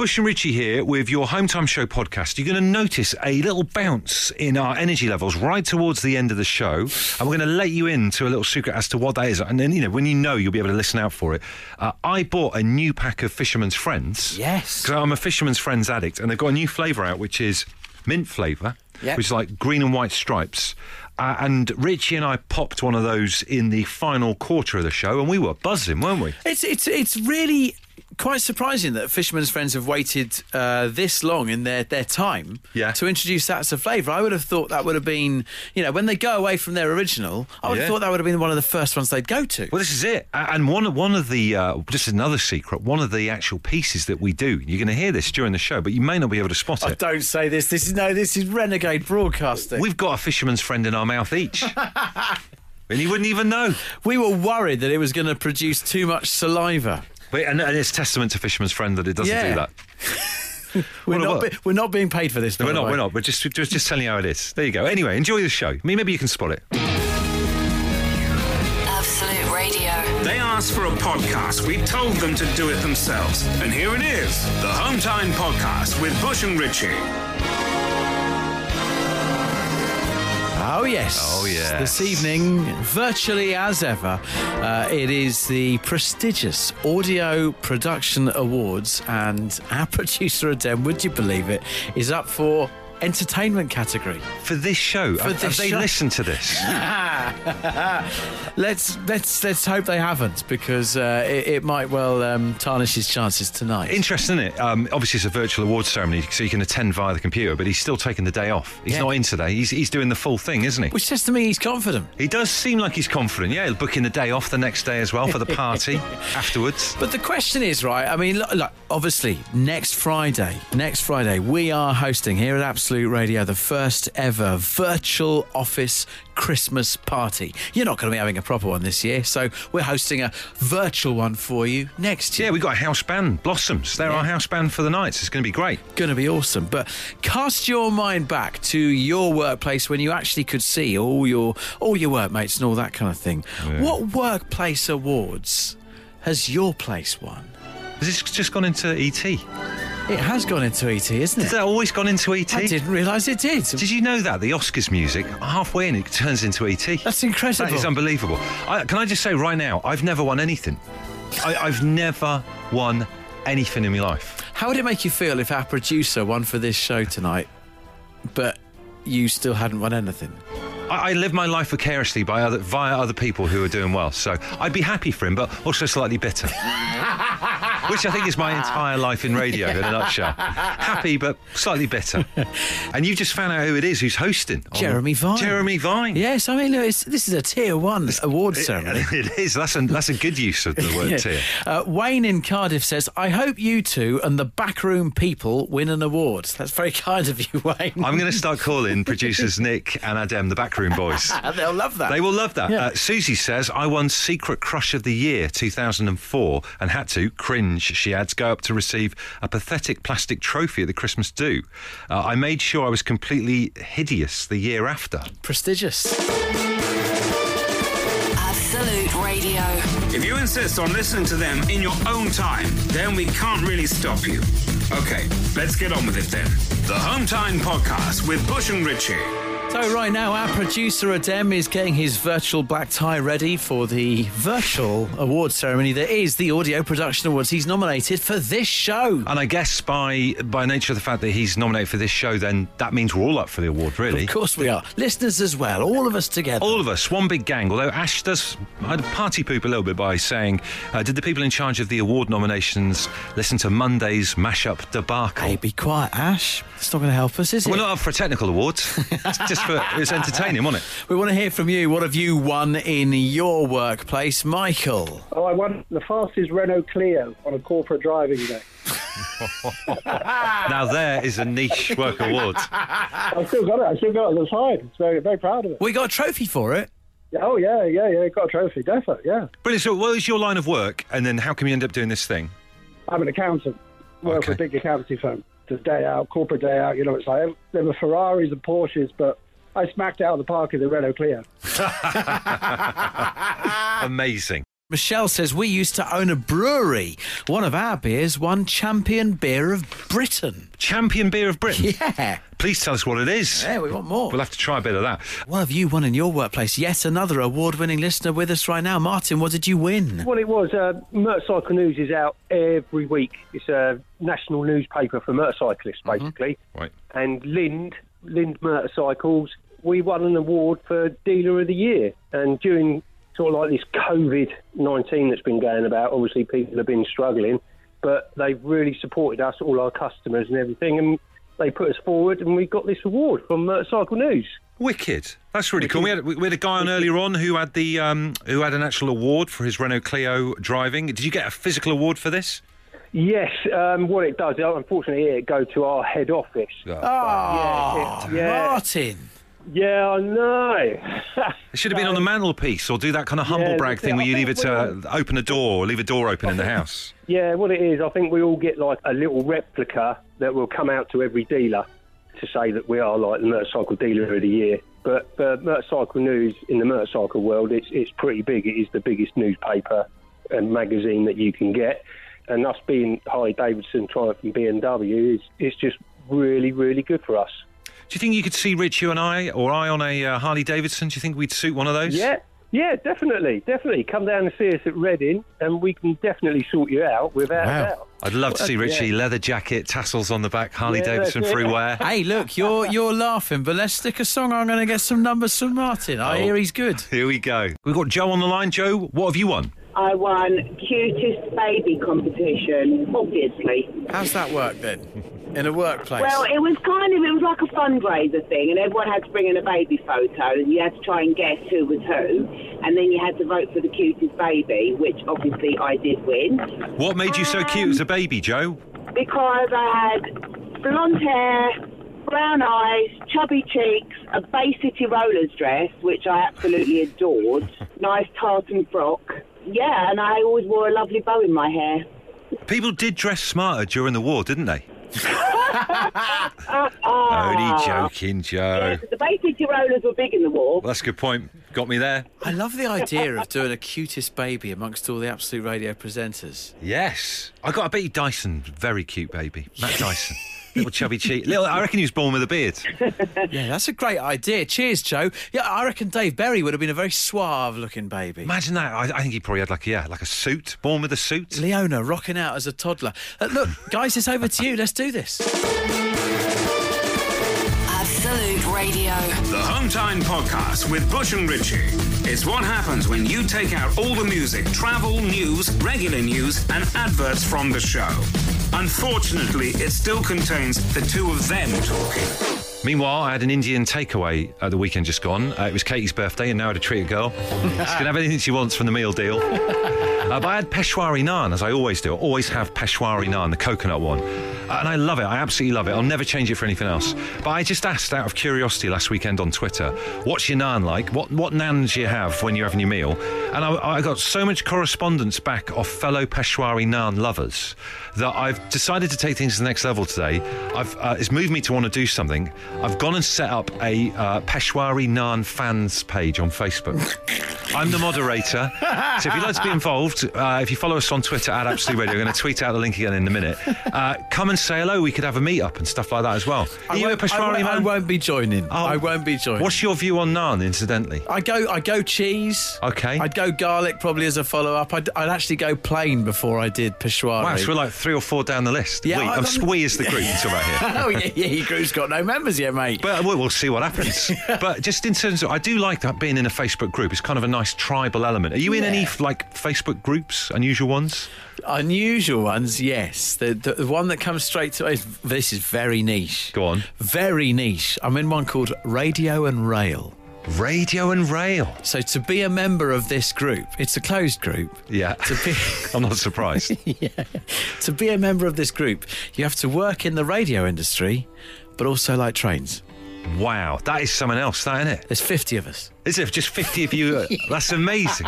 Bush and Richie here with your Home Time Show podcast. You're going to notice a little bounce in our energy levels right towards the end of the show, and we're going to let you in to a little secret as to what that is. And then, you know, when you know, you'll be able to listen out for it. Uh, I bought a new pack of Fisherman's Friends. Yes. Because I'm a Fisherman's Friends addict, and they've got a new flavour out, which is mint flavour, Yep. which is like green and white stripes. Uh, and Richie and I popped one of those in the final quarter of the show, and we were buzzing, weren't we? It's it's it's really quite surprising that Fisherman's Friends have waited uh, this long in their, their time Yeah. to introduce that as a flavour. I would have thought that would have been, you know, when they go away from their original, I would Yeah. have thought that would have been one of the first ones they'd go to. Well, this is it. And one of one of the uh, just another secret. One of the actual pieces that we do. You're going to hear this during the show, but you may not be able to spot Oh, it. don't say this. This is no. This is renegade broadcasting. We've got a fisherman's friend in our mouth each, and you wouldn't even know. we were worried that it was going to produce too much saliva. But, and, and it's testament to fisherman's friend that it doesn't Yeah. do that. We're What not. about- Be, we're not being paid for this. No, by we're the not. way. We're not. We're just just just telling you how it is. There you go. Anyway, enjoy the show. I mean, maybe you can spot it. Absolute Radio. They asked for a podcast. We told them to do it themselves. And here it is the Home Time Podcast with Bush and Richie. Oh yes. Oh, yes. This evening, virtually as ever, uh, it is the prestigious Audio Production Awards, and our producer Adem, would you believe it, is up for entertainment category. For this show, For have, this have they show. listened to this? Let's let's let's hope they haven't, because uh, it, it might well um, tarnish his chances tonight. Interesting, isn't it? Um, obviously, it's a virtual awards ceremony, so you can attend via the computer. But he's still taking the day off. He's Yeah. not in today. He's he's doing the full thing, isn't he? Which says to me he's confident. He does seem like he's confident. Yeah, he'll booking the day off the next day as well for the party afterwards. But the question is, right? I mean, look, look, obviously, next Friday, next Friday, we are hosting here at Absolute Radio the first ever virtual office Christmas party. You're not going to be having a proper one this year, so we're hosting a virtual one for you next year. Yeah, we've got a house band, Blossoms. They're our house band for the nights. It's going to be great. Going to be awesome. But cast your mind back to your workplace when you actually could see all your all your workmates and all that kind of thing. What workplace awards has your place won? Has this just gone into ET? It has gone into ET, isn't Has it? that always gone into ET? I didn't realise it did. Did you know that the Oscars music halfway in it turns into ET? That's incredible. That is unbelievable. I, can I just say right now, I've never won anything. I, I've never won anything in my life. How would it make you feel if our producer won for this show tonight, but you still hadn't won anything? I, I live my life vicariously by other, via other people who are doing well. So I'd be happy for him, but also slightly bitter. Which I think is my entire life in radio in a nutshell. Happy, but slightly bitter. And you just found out who it is who's hosting. on- Jeremy Vine. Jeremy Vine. Yes, I mean, look, it's, this is a tier one award ceremony. It is. That's a, that's a good use of the word tier. Uh, Wayne in Cardiff says, I hope you two and the backroom people win an award. That's very kind of you, Wayne. I'm going to start calling producers Nick and Adem the backroom boys. They'll love that. They will love that. Yeah. Uh, Susie says, I won Secret Crush of the Year 2004 and had to, cringe, she adds, go up to receive a pathetic plastic trophy at the Christmas do. Uh, I made sure I was completely hideous the year after. Prestigious. Absolute Radio. If you insist on listening to them in your own time, then we can't really stop you. Okay, let's get on with it then. The Home Time Podcast with Bush and Richie. So right now, our producer Adem is getting his virtual black tie ready for the virtual award ceremony that is the Audio Production Awards. He's nominated for this show. And I guess by by nature of the fact that he's nominated for this show, then that means we're all up for the award, really. Of course we are. Listeners as well, all of us together. All of us, one big gang. Although Ash does I'd party poop a little bit by saying, uh, did the people in charge of the award nominations listen to Monday's mashup debacle? Hey, be quiet, Ash. It's not going to help us, is it? We're not up for a technical awards. it's just for it's entertaining, wasn't it? We want to hear from you. What have you won in your workplace, Michael? Oh, I won the fastest Renault Clio on a corporate driving day. Now there is a niche work award. I've still got it. I still got it on the side. It's very, very proud of it. We got a trophy for it. Yeah, Oh yeah, yeah, yeah. Got a trophy, definitely. Yeah, Brilliant. So, what is your line of work, and then how come you end up doing this thing? I'm an accountant. Work for a big accountancy firm. Just day out, corporate day out. You know, it's like there were Ferraris and Porsches, but I smacked it out of the park in the Renault Clio. Amazing. Michelle says we used to own a brewery. One of our beers won Champion Beer of Britain. Champion beer of Britain. Yeah. Please tell us what it is. Yeah, we want more. We'll have to try a bit of that. What have you won in your workplace? Yet another award winning listener with us right now. Martin, what did you win? Well, it was. Uh, Motorcycle News is out every week. It's a national newspaper for motorcyclists, basically. Right. And Lind, Lind Motorcycles, we won an award for Dealer of the Year. And during sort of like this COVID 19 that's been going about, obviously people have been struggling, but they've really supported us, all our customers and everything. And they put us forward, and we got this award from Motorcycle News. Wicked. That's really cool. We had, we had a guy on earlier on who had the um, who had an actual award for his Renault Clio driving. Did you get a physical award for this? Yes, um, what it does, unfortunately, it go to our head office. Oh, Yeah, yeah. Martin. Yeah, I know. It should have been on the mantelpiece or do that kind of humble Yeah, brag that's it. thing where I you leave think it to open a door or leave a door open in the house. Yeah, what it is, I think we all get like a little replica that will come out to every dealer to say that we are like the motorcycle dealer of the year. But for motorcycle news in the motorcycle world, it's it's pretty big. It is the biggest newspaper and magazine that you can get. And us being Harley Davidson, Triumph, and BMW is it's just really, really good for us. Do you think you could see Rich, you and I, or I on a uh, Harley Davidson? Do you think we'd suit one of those? Yeah, yeah, definitely, definitely. Come down and see us at Reading, and we can definitely sort you out without Wow. a doubt. I'd love to see Richie, yeah. leather jacket, tassels on the back, Harley Yeah, Davidson that's free wear. Hey, look, you're you're laughing, but let's stick a song. I'm going to get some numbers from Martin. I Oh. hear he's good. Here we go. We've got Joe on the line. Joe, what have you won? I won cutest baby competition, obviously. How's that work then? In a workplace? Well, it was kind of, it was like a fundraiser thing, and everyone had to bring in a baby photo, and you had to try and guess who was who, and then you had to vote for the cutest baby, which obviously I did win, What made you so um, cute as a baby, Joe? because I had blonde hair, brown eyes, chubby cheeks, a Bay City Rollers dress, which I absolutely adored, nice tartan frock. Yeah, and I always wore a lovely bow in my hair. People did dress smarter during the war, didn't they? Only ah. joking, Joe. Yeah, the Bay City Rollers were big in the war. That's a good point. Got me there. I love the idea of doing a cutest baby amongst all the Absolute Radio presenters. Yes. I got a Betty Dyson, very cute baby. Matt Dyson. Little chubby cheek. Little, I reckon he was born with a beard. Yeah, that's a great idea. Cheers, Joe. Yeah, I reckon Dave Berry would have been a very suave-looking baby. Imagine that. I, I think he probably had like yeah, like a suit, born with a suit. Leona rocking out as a toddler. Uh, look, guys, it's over to you. Let's do this. Absolute Radio. The Home Time Podcast with Bush and Richie. It's what happens when you take out all the music, travel, news, regular news, and adverts from the show. Unfortunately, it still contains the two of them talking. Meanwhile, I had an Indian takeaway at the weekend just gone. Uh, it was Katie's birthday, and now I had to treat a girl. she can have anything she wants from the meal deal. Uh, but I had Peshwari naan, as I always do. I always have Peshwari naan, the coconut one. And I love it. I absolutely love it. I'll never change it for anything else. But I just asked out of curiosity last weekend on Twitter, what's your naan like? What, what naans do you have when you're having your meal? And I, I got so much correspondence back of fellow Peshwari naan lovers that I've decided to take things to the next level today. I've, uh, it's moved me to want to do something. I've gone and set up a uh, Peshwari Naan fans page on Facebook. I'm the moderator. So if you'd like to be involved, uh, if you follow us on Twitter at Absolute Radio, I'm going to tweet out the link again in a minute. Uh, come and say hello. We could have a meet up and stuff like that as well. Are you a I Peshwari I man? won't be joining. Oh. I won't be joining. What's your view on naan, incidentally? I go, I go cheese. Okay. I'd go garlic probably as a follow up. I'd, I'd actually go plain before I did Peshwari. Wow, so we're like three or four down the list. Yeah, we, I- I'm, I'm- is the group until about here. oh yeah, yeah, your group's got no members yet, mate. But uh, we'll, we'll see what happens. but just in terms of, I do like that being in a Facebook group. It's kind of a nice tribal element. Are you in any like Facebook groups, unusual ones? Unusual ones, yes. The, the the one that comes straight to is this is very niche. Go on. Very niche. I'm in one called Radio and Rail. Radio and rail. So to be a member of this group, it's a closed group. Yeah. To be, I'm not surprised. yeah. to be a member of this group, you have to work in the radio industry, but also like trains. Wow, that is someone else, that isn't it? There's 50 of us. Is it just 50 of you? That's amazing.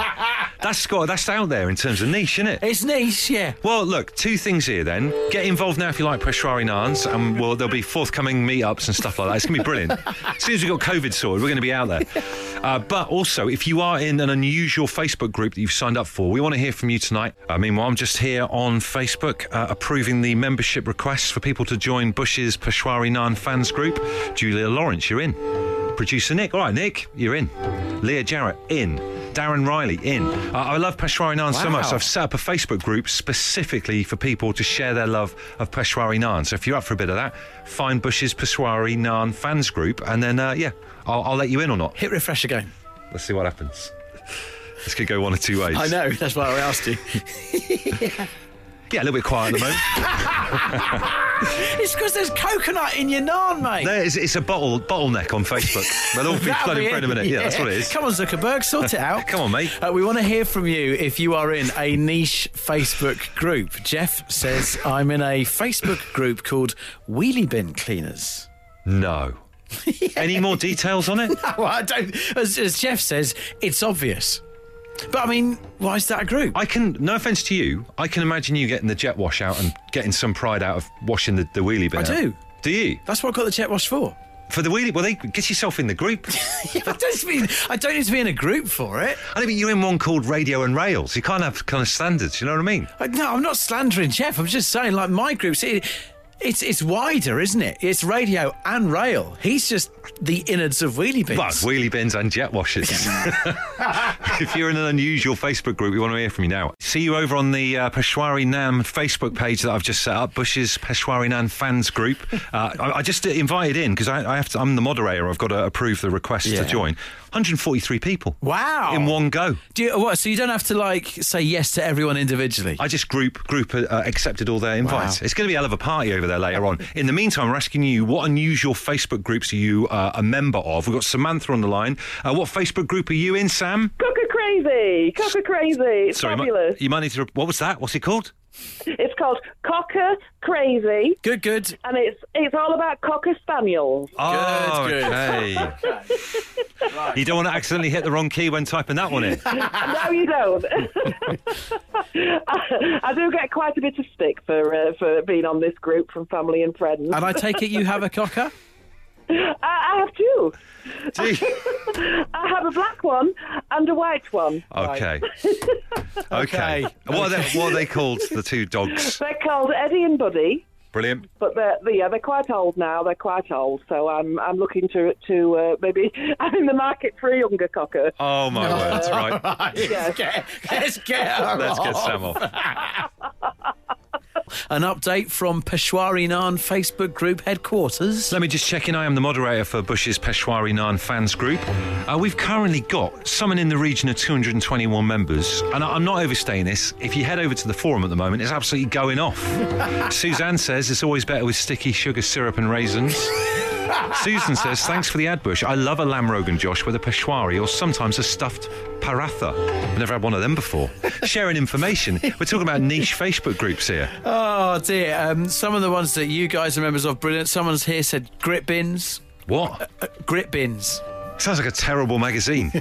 That's got that's out there in terms of niche, isn't it? It's niche, yeah. Well, look, two things here then. Get involved now if you like Peshwari Naans, and well, there'll be forthcoming meetups and stuff like that. It's going to be brilliant. as soon as we've got COVID sorted, we're going to be out there. Uh, but also, if you are in an unusual Facebook group that you've signed up for, we want to hear from you tonight. Uh, meanwhile, I'm just here on Facebook uh, approving the membership requests for people to join Bush's Peshwari Naan fans group. Julia Lawrence, you're in. Producer Nick, all right, Nick, you're in. Leah Jarrett, in. Darren Riley, in. Uh, I love Peshwari Naan so Wow. much, I've set up a Facebook group specifically for people to share their love of Peshwari Naan. So if you're up for a bit of that, find Bush's Peshwari Naan fans group, and then, uh, yeah, I'll, I'll let you in or not. Hit refresh again. Let's see what happens. This could go one of two ways. I know, that's why I asked you. Yeah, a little bit quiet at the moment. it's because there's coconut in your naan, mate. no, it's, it's a bottle bottleneck on Facebook. They'll all be That'll flooding be in a minute. Yeah, that's what it is. Come on, Zuckerberg, sort it out. Come on, mate. Uh, we want to hear from you if you are in a niche Facebook group. Jeff says, I'm in a Facebook group called Wheelie Bin Cleaners. No. Any more details on it? well, I don't, as, as Jeff says, it's obvious. But I mean, why is that a group? I can, no offence to you, I can imagine you getting the jet wash out and getting some pride out of washing the, the wheelie bin. I out. do. Do you? That's what I got the jet wash for. For the wheelie, well, they get yourself in the group. Yeah, I, don't need to be, I don't need to be in a group for it. I mean, you're in one called Radio and Rails. You can't have kind of standards. You know what I mean? I, no, I'm not slandering Jeff. I'm just saying, like my groups, it, it's it's wider, isn't it? It's radio and rail. He's just the innards of wheelie bins. But wheelie bins and jet washers. if you're in an unusual Facebook group, we want to hear from you now. See you over on the uh, Peshwari Naan Facebook page that I've just set up, Bush's Peshwari Naan fans group. Uh, I, I just invited in because I, I have to. I'm the moderator. I've got to approve the request Yeah. to join. 143 people. Wow. In one go. Do you, what? So you don't have to like say yes to everyone individually. I just group group uh, accepted all their invites. Wow. It's going to be a hell of a party over there later on. In the meantime, we're asking you what unusual Facebook groups are you uh, a member of? We've got Samantha on the line. Uh, what Facebook group are you in, Sam? Cocker crazy, cocker crazy. It's Sorry, you fabulous. might, you might need to. What was that? What's it called? It's called cocker crazy, good, good. and it's it's all about cocker spaniels. Oh, good. okay. You don't want to accidentally hit the wrong key when typing that one in. no, you don't. I, I do get quite a bit of stick for uh, for being on this group from family and friends. And I take it you have a cocker. I, I have two. I have a black one and a white one. Okay. Okay. Okay. What, are they, what are they called, the two dogs? They're called Eddie and Buddy. Brilliant. But they're, they- yeah, they're quite old now. They're quite old, so I'm I'm looking to to uh, maybe I'm in the market for a younger cocker. Oh, my word. Right. Let's get, let's get her Let's get off. Sam off. An update from Peshwari Naan Facebook group headquarters. Let me just check in. I am the moderator for Bush's Peshwari Naan fans group. Uh, we've currently got someone in the region of 221 members, and I- I'm not overstaying this. If you head over to the forum at the moment, it's absolutely going off. Suzanne says it's always better with sticky sugar syrup and raisins. Susan says, thanks for the ad bush. I love a lamb rogan Josh with a peshwari or sometimes a stuffed paratha. I've never had one of them before. Sharing information. We're talking about niche Facebook groups here. Oh dear. Um, some of the ones that you guys are members of, brilliant. Someone's here said grit bins. What? Uh, grit bins. Sounds like a terrible magazine.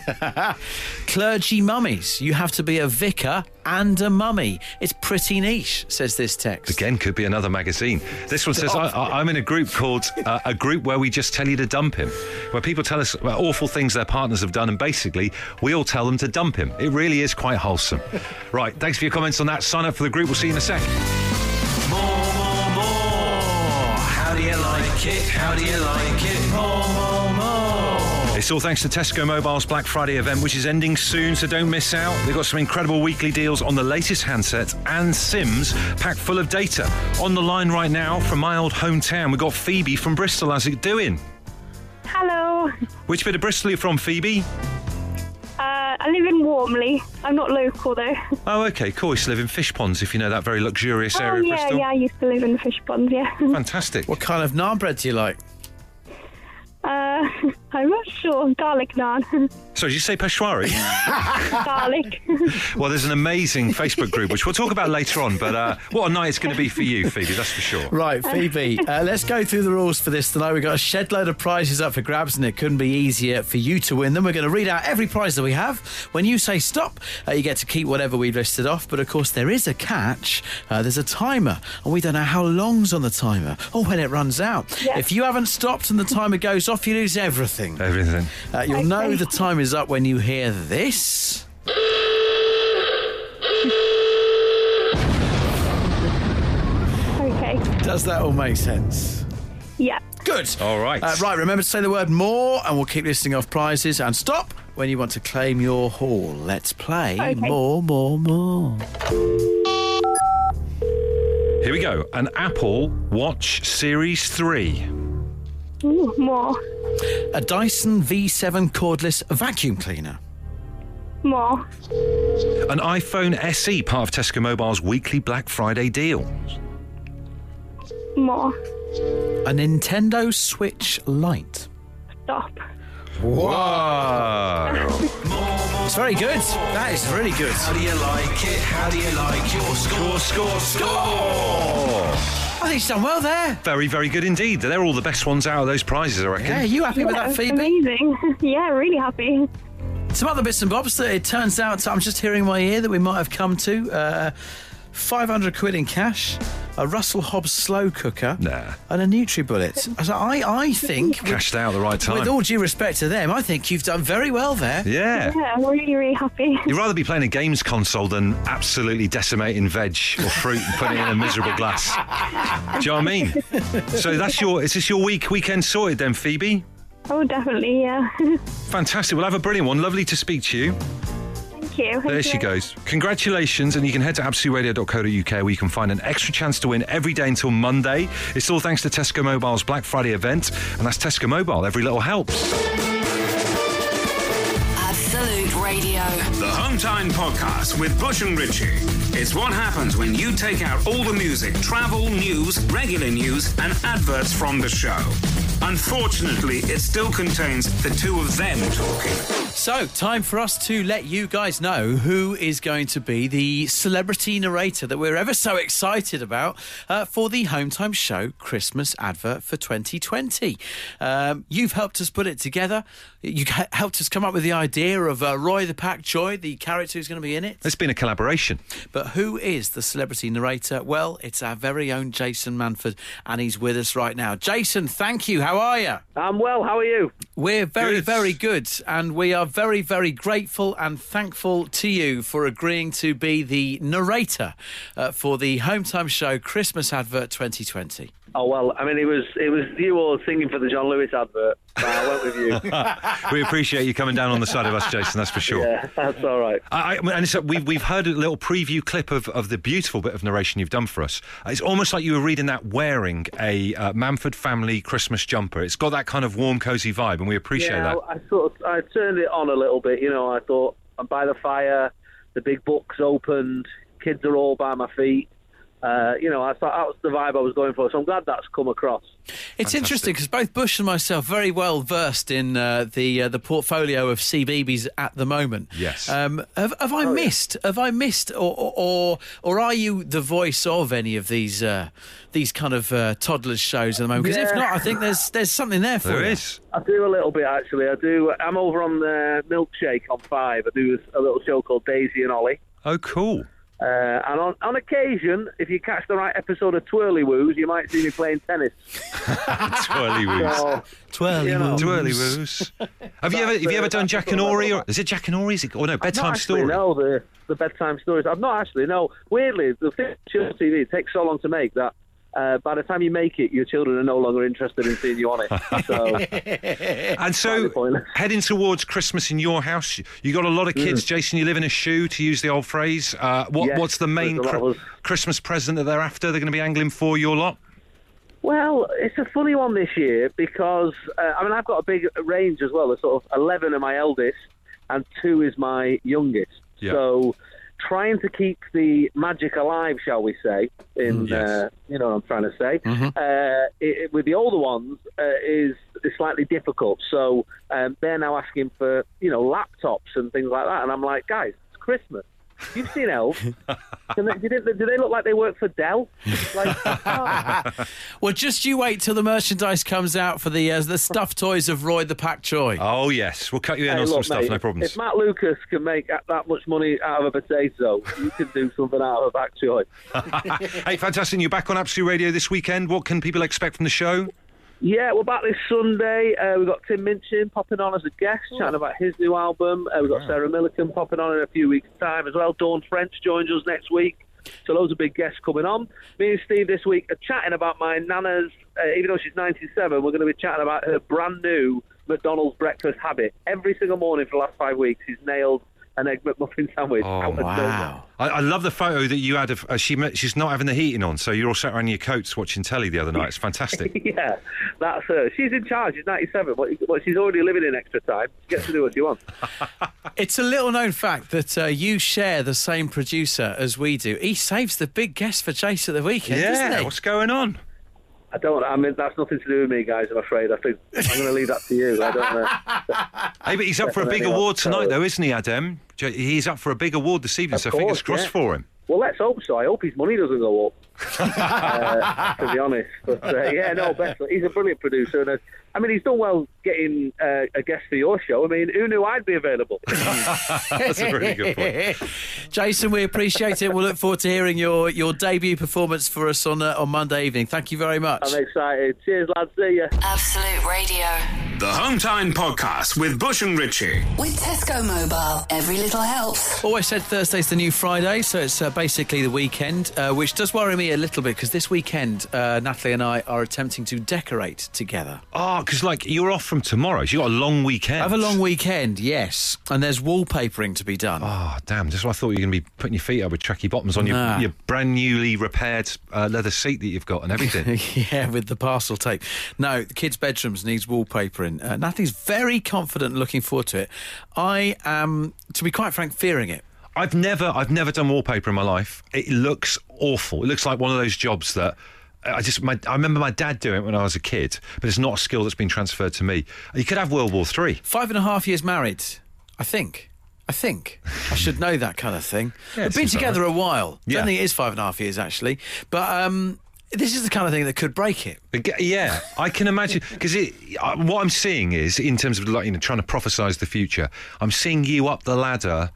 Clergy mummies. You have to be a vicar and a mummy. It's pretty niche, says this text. Again, could be another magazine. This one says, I, I, I'm in a group called uh, a group where we just tell you to dump him, where people tell us about awful things their partners have done, and basically we all tell them to dump him. It really is quite wholesome. right, thanks for your comments on that. Sign up for the group. We'll see you in a sec. More, more, more. How do you like it? How do you like It's all thanks to Tesco Mobile's Black Friday event, which is ending soon, so don't miss out. They've got some incredible weekly deals on the latest handsets and Sims packed full of data. On the line right now from my old hometown, we've got Phoebe from Bristol. How's it doing? Hello. Which bit of Bristol are you from, Phoebe? Uh, I live in Warmley. I'm not local though. Oh, okay, cool. You used to live in Fish Ponds, if you know that very luxurious oh area of yeah, Bristol. yeah. I used to live in the fish ponds. Yeah. Fantastic. What kind of naan bread do you like? Uh, I'm not sure. Garlic naan. So, did you say Peshwari? Garlic. well, there's an amazing Facebook group, which we'll talk about later on, but uh, what a night it's going to be for you, Phoebe, that's for sure. Right, Phoebe, uh, let's go through the rules for this tonight. We've got a shed load of prizes up for grabs, and it couldn't be easier for you to win them. We're going to read out every prize that we have. When you say stop, uh, you get to keep whatever we've listed off. But of course, there is a catch. Uh, there's a timer, and we don't know how long's on the timer or when it runs out. Yeah. If you haven't stopped and the timer goes off, you lose everything. Everything. Everything. Uh, you'll know the time is up when you hear this. Okay. Does that all make sense? Yeah. Good. All right. Uh, right, remember to say the word more, and we'll keep listing off prizes. And stop when you want to claim your haul. Let's play Okay. more, more, more. Here we go. An Apple Watch Series 3. Ooh, more. A Dyson V7 cordless vacuum cleaner. More. An iPhone SE, part of Tesco Mobile's weekly Black Friday deal. More. A Nintendo Switch Lite. Stop. Whoa. It's very good. That is really good. How do you like it? How do you like your score, score, score? I think you've done well there. Very, very good indeed. They're all the best ones out of those prizes, I reckon. Yeah, you happy with that, Phoebe? Amazing. yeah, really happy. Some other bits and bobs that it turns out, I'm just hearing my ear that we might have come to. Uh, 500 quid in cash, a Russell Hobbs slow cooker, Nah. and a NutriBullet. So I, I think, with, Cashed out at the right time. with all due respect to them, I think you've done very well there. yeah. Yeah, I'm really, really happy. You'd rather be playing a games console than absolutely decimating veg or fruit and putting it in a miserable glass. Do you know what I mean? So that's your is this your week weekend sorted then, Phoebe? Oh, definitely, yeah. Fantastic. We'll have a brilliant one. Lovely to speak to you. Thank you. There she goes. Congratulations, and you can head to absoluteradio.co.uk where you can find an extra chance to win every day until Monday. It's all thanks to Tesco Mobile's Black Friday event, and that's Tesco Mobile. Every little helps. Absolute Radio. The Home Time Podcast with Bush and Richie. It's what happens when you take out all the music, travel, news, regular news, and adverts from the show. Unfortunately, it still contains the two of them talking. So, time for us to let you guys know who is going to be the celebrity narrator that we're ever so excited about uh, for the Home Time Show Christmas advert for 2020. Um, you've helped us put it together. You helped us come up with the idea of uh, Roy the Pack Choi, the character who's going to be in it. It's been a collaboration. But who is the celebrity narrator? Well, it's our very own Jason Manford, and he's with us right now. Jason, thank you. How are you? I'm well. How are you? We're very, Good. very good, and we are very, very grateful and thankful to you for agreeing to be the narrator uh, for the Home Time Show Christmas Advert 2020. Oh well. I mean, it was it was you all singing for the John Lewis advert. So I went with you. We appreciate you coming down on the side of us, Jason, that's for sure. yeah, that's all right. I, I- and so we've, we've heard a little preview clip of, of the beautiful bit of narration you've done for us. It's almost like you were reading that wearing a uh, Manford family Christmas jumper. It's got that kind of warm, cosy vibe, and we appreciate yeah, that. I, I sort of I turned it on a little bit. You know, I thought I'm by the fire, the big books opened, kids are all by my feet. Uh, you know, I thought that was the vibe I was going for. So I'm glad that's come across. It's interesting because both Bush and myself very well versed in uh, the uh, the portfolio of CBeebies at the moment. Yes. Um, have, have I missed? Have I missed, or, or or or are you the voice of any of these uh, these kind of uh, toddlers shows at the moment? Because if not, I think there's there's something there for There you. is. I do a little bit actually. I do. I'm over on the Milkshake on Five. I do a little show called Daisy and Ollie. Oh, cool. Uh, and on, on occasion, if you catch the right episode of Twirly Woos, you might see me playing tennis. Twirly woos. So, Twirly You know. woos. Twirly woos. Have you ever have you ever done Jack and Ori or is it Jack and Ori? Is it or no bedtime not story? No, the the bedtime stories. I've not actually. No, weirdly, the thing with TV it takes so long to make that. Uh, by the time you make it, your children are no longer interested in seeing you on it. So, And so, heading towards Christmas in your house, you got a lot of kids. Jason, you live in a shoe, to use the old phrase. Uh, what, Mm. Yes, what's the main there's a lot Chri- of us. Christmas present that they're after? They're going to be angling for your lot. well, it's a funny one this year because uh, I mean I've got a big range as well. There's sort of eleven are my eldest, and two is my youngest. Yeah. So, trying to keep the magic alive, shall we say? In Mm, yes. uh, you know what I'm trying to say. Mm-hmm. Uh, it, it- with the older ones uh, is is slightly difficult. So um, they're now asking for you know laptops and things like that, and I'm like, guys, it's Christmas. You've seen Elf. Can they, do, they, do they look like they work for Dell? Like, oh. Well, just you wait till the merchandise comes out for the uh, the stuffed toys of Roy the Pack Choi. Oh yes, we'll cut you in Hey, on some look, stuff. no if- problems. If Matt Lucas can make that- that much money out of a potato, you can do something out of a pack choi. hey, fantastic! You're back on Absolute Radio this weekend. What can people expect from the show? Yeah, we're back this Sunday. Uh, we've got Tim Minchin popping on as a guest, chatting about his new album. Uh, we've got Sarah Millican popping on in a few weeks' time as well. Dawn French joins us next week. So loads of big guests coming on. Me and Steve this week are chatting about my nana's, uh, even though she's 97, we're going to be chatting about her brand new McDonald's breakfast habit. Every single morning for the last five weeks, she's nailed an egg McMuffin sandwich. Oh, out wow. I, I love the photo that you had of uh, she. met- She's not having the heating on, so you're all sat around in your coats watching telly the other night. It's fantastic. yeah, that's her. She's in charge. She's 97, but, but she's already living in extra time. She gets to do what she wants. It's a little known fact that uh, you share the same producer as we do. He saves the big guest for Jase at the weekend, doesn't yeah, what's going on? I don't. I mean, that's nothing to do with me, guys. I'm afraid. I think I'm going to leave that to you. I don't know. Hey, but he's up for a big award tonight, though, isn't he, Adam? He's up for a big award this evening, Of so fingers course, crossed yeah. for him. Well, let's hope so. I hope his money doesn't go up. uh, to be honest, but uh, yeah, no, best. He's a brilliant producer, and I mean, he's done well getting uh, a guest for your show. I mean, who knew I'd be available? That's a really good point. Jason, we appreciate it. We'll look forward to hearing your, your debut performance for us on uh, on Monday evening. Thank you very much. I'm excited. Cheers, lads. See you. Absolute Radio. The Home Time Podcast with Bush and Richie. With Tesco Mobile, every little helps. Always said Thursday's the new Friday, so it's uh, basically the weekend, uh, which does worry me a little bit because this weekend, uh, Natalie and I are attempting to decorate together. Oh, because like you're off from tomorrow, so you got a long weekend. I have a long weekend, yes, and there's wallpapering to be done. Oh, damn. Just what I thought you were going to be putting your feet up with tracky bottoms on your, Nah. your brand newly repaired uh, leather seat that you've got and everything. yeah, with the parcel tape. No, the kids' bedrooms needs wallpapering. Uh, Natalie's very confident and looking forward to it. I am, to be quite frank, fearing it. I've never, I've never done wallpaper in my life. It looks awful. It looks like one of those jobs that I just, my, I remember my dad doing it when I was a kid, but it's not a skill that's been transferred to me. You could have World War Three. Five and a half years married, I think. I think I should know that kind of thing. Yeah, We've been together right. a while. I Yeah. don't think it is five and a half years actually, but um, this is the kind of thing that could break it. Yeah, I can imagine because what I'm seeing is in terms of like you know trying to prophesize the future. I'm seeing you up the ladder,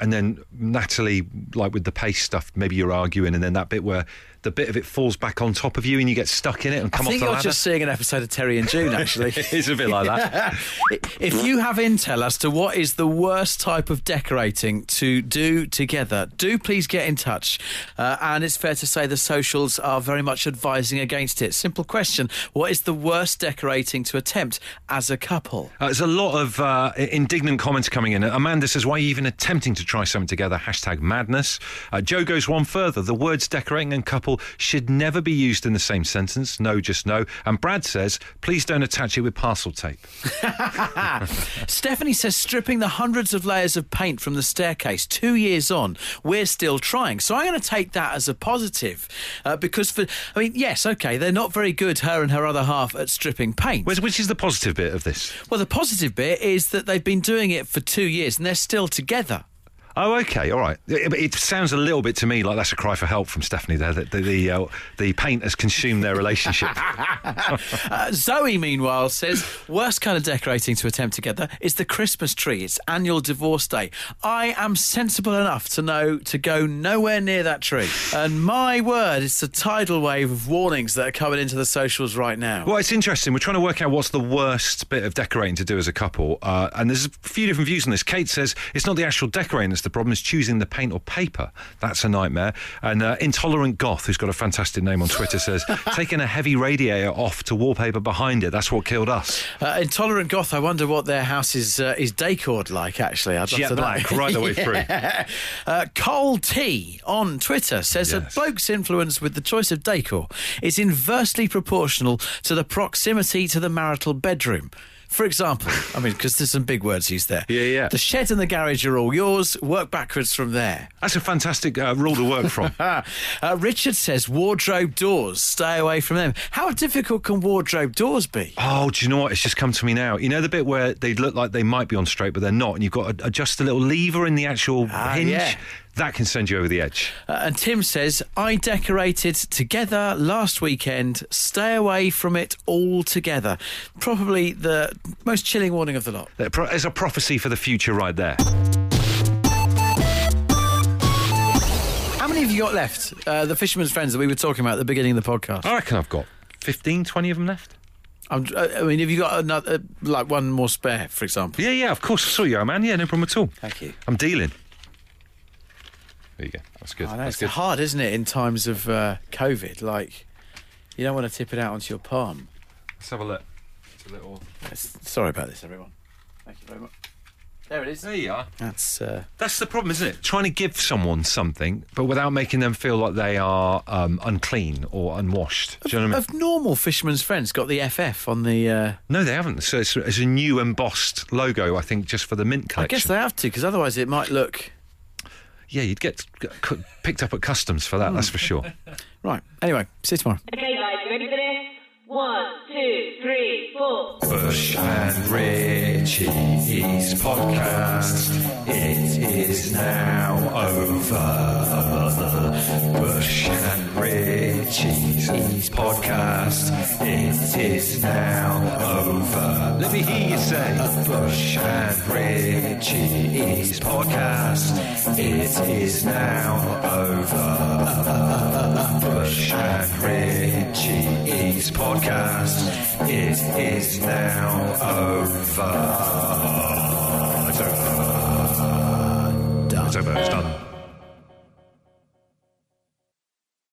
and then Natalie like with the pace stuff. Maybe you're arguing, and then that bit where the bit of it falls back on top of you, and you get stuck in it and come I think off the you're ladder. just seeing an episode of Terry and June, actually. it's a bit like that. if you have intel as to what is the worst type of decorating to do together, do please get in touch. Uh, and it's fair to say the socials are very much advising against it. Simple question What is the worst decorating to attempt as a couple? Uh, there's a lot of uh, indignant comments coming in. Amanda says, "Why are you even attempting to try something together?" Hashtag madness. Uh, Joe goes one further. The words decorating and couple should never be used in the same sentence. No, just no. And Brad says, "Please don't attach it with parcel tape." Stephanie says stripping the hundreds of layers of paint from the staircase two years on, we're still trying. So I'm going to take that as a positive uh, because, for I mean, yes, okay, they're not very good, her and her other half, at stripping paint. Which, which is the positive bit of this? Well, the positive bit is that they've been doing it for two years and they're still together. Oh, okay, all right. It, it sounds a little bit to me like that's a cry for help from Stephanie. There, that the the, uh, the paint has consumed their relationship. Uh, Zoe, meanwhile, says worst kind of decorating to attempt together is the Christmas tree. It's annual divorce day. I am sensible enough to know to go nowhere near that tree. And my word, it's a tidal wave of warnings that are coming into the socials right now. Well, it's interesting. We're trying to work out what's the worst bit of decorating to do as a couple, uh, and there's a few different views on this. Kate says it's not the actual decorating that's the problem; Is choosing the paint or paper. That's a nightmare. And uh, intolerant goth, who's got a fantastic name on Twitter, says taking a heavy radiator off to wallpaper behind it. That's what killed us. Uh, Intolerant Goth, I wonder what their house is, uh, is decored like, actually. I'd love Jet to know. black, right the way through. Uh, Cole T on Twitter says a bloke's influence with the choice of decor is inversely proportional to the proximity to the marital bedroom. For example, I mean, because there's some big words used there. Yeah, yeah. The shed and the garage are all yours. Work backwards from there. That's a fantastic uh, rule to work from. uh, Richard says wardrobe doors. Stay away from them. How difficult can wardrobe doors be? Oh, do you know what? It's just come to me now. You know the bit where they look like they might be on straight, but they're not, and you've got to adjust a little lever in the actual Ah, hinge. yeah. That can send you over the edge. Uh, and Tim says, I decorated together last weekend. Stay away from it altogether. Probably the most chilling warning of the lot. There's a prophecy for the future right there. How many have you got left? Uh, the fisherman's friends that we were talking about at the beginning of the podcast. I reckon I've got 15, 20 of them left. I'm, I mean, have you got another, like one more spare, for example? Yeah, yeah, of course. I saw you, man. Yeah, no problem at all. Thank you. I'm dealing. There you go. That's good. Know, That's good. hard, isn't it, in times of uh, COVID? Like, you don't want to tip it out onto your palm. Let's have a look. It's a little. It's- sorry about this, everyone. Thank you very much. There it is. There you are. That's uh, That's the problem, isn't it? Trying to give someone something, but without making them feel like they are um, unclean or unwashed. Do you know what I mean? Have normal fisherman's friends got the FF on the? Uh, No, they haven't. So it's, it's a new embossed logo, I think, just for the mint collection. I guess they have to, because otherwise it might look. Yeah, you'd get c- c- picked up at customs for that. That's for sure. Right. Anyway, see you tomorrow. Okay, guys, you ready for this? One, two, three, four. Bush and Richie's podcast. It is now over. Bush and Richie's podcast. It is now over. Let me hear you say Bush and Richie's podcast. It is now over. Bush and Richie's podcast. It is now over. It's over. It's over. It's done.